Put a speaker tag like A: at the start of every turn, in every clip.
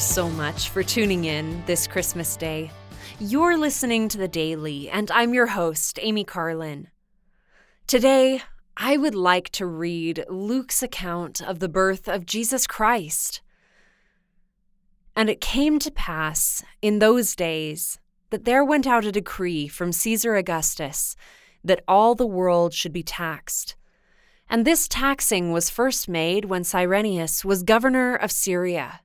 A: so much for tuning in this Christmas Day. You're listening to The Daily, and I'm your host, Amy Carlin. Today, I would like to read Luke's account of the birth of Jesus Christ. And it came to pass in those days that there went out a decree from Caesar Augustus that all the world should be taxed. And this taxing was first made when Cyrenius was governor of Syria.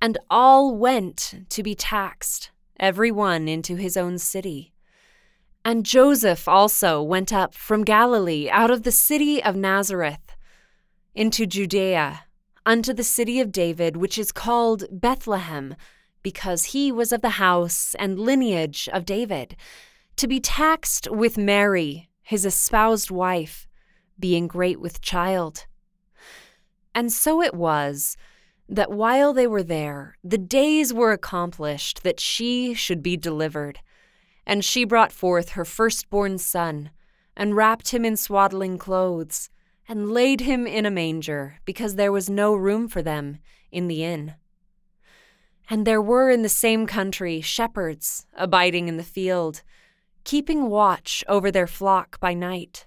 A: And all went to be taxed, every one into his own city. And Joseph also went up from Galilee out of the city of Nazareth into Judea unto the city of David, which is called Bethlehem, because he was of the house and lineage of David, to be taxed with Mary, his espoused wife, being great with child. And so it was that while they were there, the days were accomplished that she should be delivered. And she brought forth her firstborn son, and wrapped him in swaddling clothes, and laid him in a manger, because there was no room for them in the inn. And there were in the same country shepherds abiding in the field, keeping watch over their flock by night.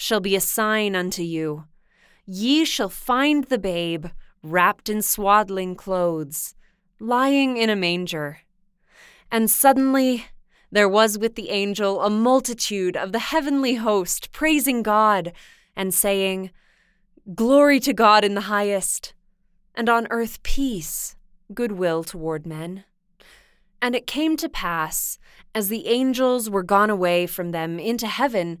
A: shall be a sign unto you Ye shall find the babe wrapped in swaddling clothes, lying in a manger. And suddenly there was with the angel a multitude of the heavenly host praising God and saying, Glory to God in the highest, and on earth peace, goodwill toward men. And it came to pass, as the angels were gone away from them into heaven,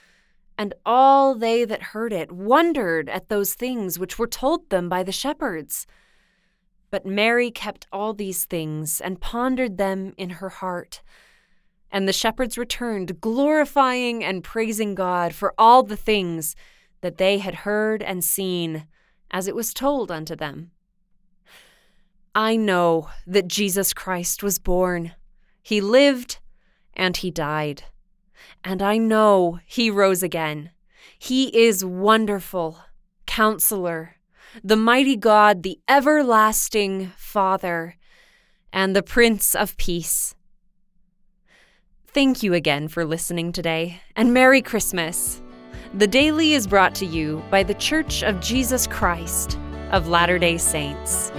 A: And all they that heard it wondered at those things which were told them by the shepherds. But Mary kept all these things and pondered them in her heart. And the shepherds returned, glorifying and praising God for all the things that they had heard and seen, as it was told unto them. I know that Jesus Christ was born. He lived and he died. And I know he rose again. He is wonderful, counselor, the mighty God, the everlasting Father, and the Prince of Peace. Thank you again for listening today, and Merry Christmas. The Daily is brought to you by The Church of Jesus Christ of Latter day Saints.